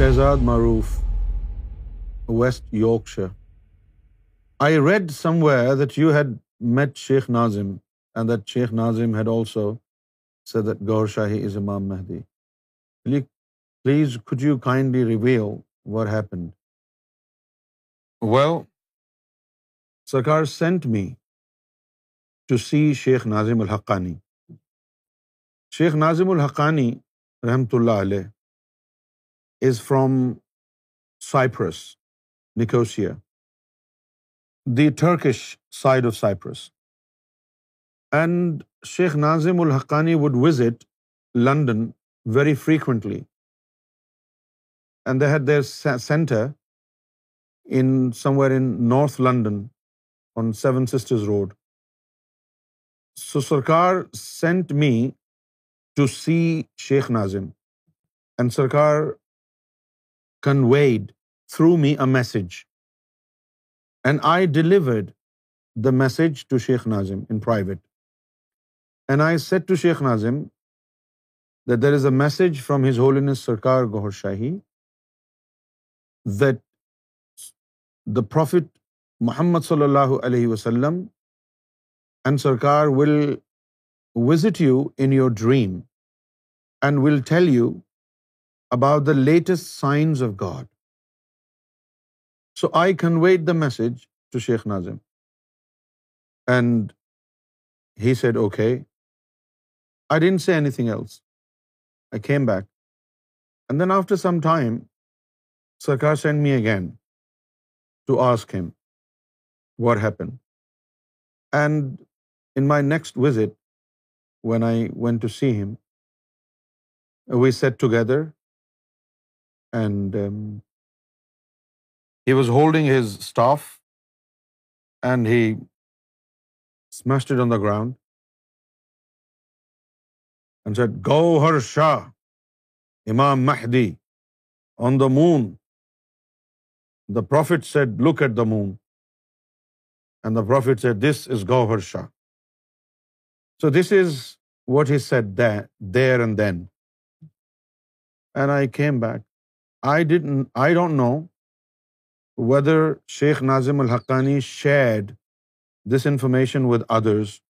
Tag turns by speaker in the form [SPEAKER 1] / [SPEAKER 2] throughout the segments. [SPEAKER 1] Shahzad Maroof West Yorkshire I read somewhere that you had met Sheikh Nazim and that Sheikh Nazim had also said that Gohar Shahi is Imam Mahdi please could you kindly review what happen well Sarkar sent me to see
[SPEAKER 2] Sheikh Nazim الحقانی شیخ ناظم الحقانی رحمۃ اللہ علیہ is from Cyprus, Nicosia, the Turkish side of Cyprus. And Sheikh Nazim al-Haqqani would visit London very frequently. And they had their center in somewhere in North London on Seven Sisters Road. So Sarkar sent me to see Sheikh Nazim. And Sarkar conveyed through me a message and I delivered the message to Sheikh Nazim in private and I said to Sheikh Nazim there is a message from his holiness Sarkar Gohar shahi that the profit محمد صلی اللہ علیہ وسلم and Sarkar will visit you in your dream and will tell you about the latest signs of God. So I conveyed the message to Sheikh Nazim. And he said, okay. I didn't say anything else. I came back. And then after some time, Sarkar sent me again to ask him what happened. And in my next visit, when I went to see him, we sat together and he was holding his staff and he smashed on the ground and said Gohar Shah Imam Mahdi on the moon the prophet said look at the moon and the prophet said this is Gohar Shah so this is what he said there and then and I came back I don't know whether Sheikh Nazim al-Haqqani shared this information with others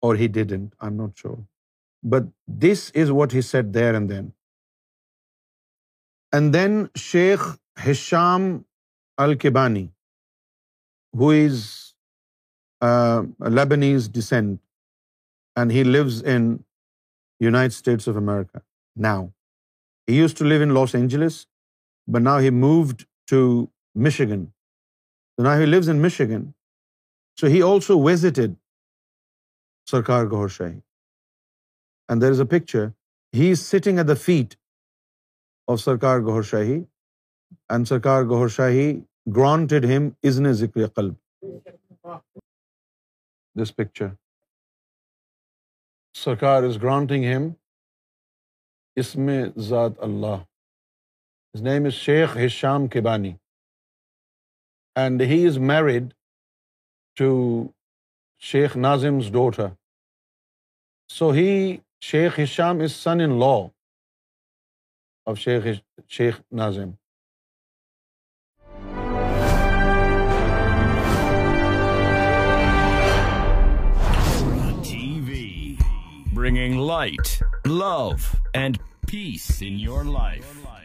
[SPEAKER 2] or he didn't. I'm not sure. But this is what he said there and then. And then Sheikh Hisham al-Kibani, who is uh, Lebanese descent, and he lives in United States of America now. He used to live in Los Angeles. But now he moved to Michigan now he lives in Michigan so he also visited Sarkar Gohar Shahi and there is a picture he is sitting at the feet of Sarkar Gohar Shahi and سرکار گور شاہی granted ہم از نے ذکر قلب this picture سرکار از granting ہم اس میں ذات اللہ نیم از شیخ ہرشام کے بانی and he is married Sheikh نازمز ڈوٹا so he Sheikh Hisham is sun in law Sheikh Sheikh norms life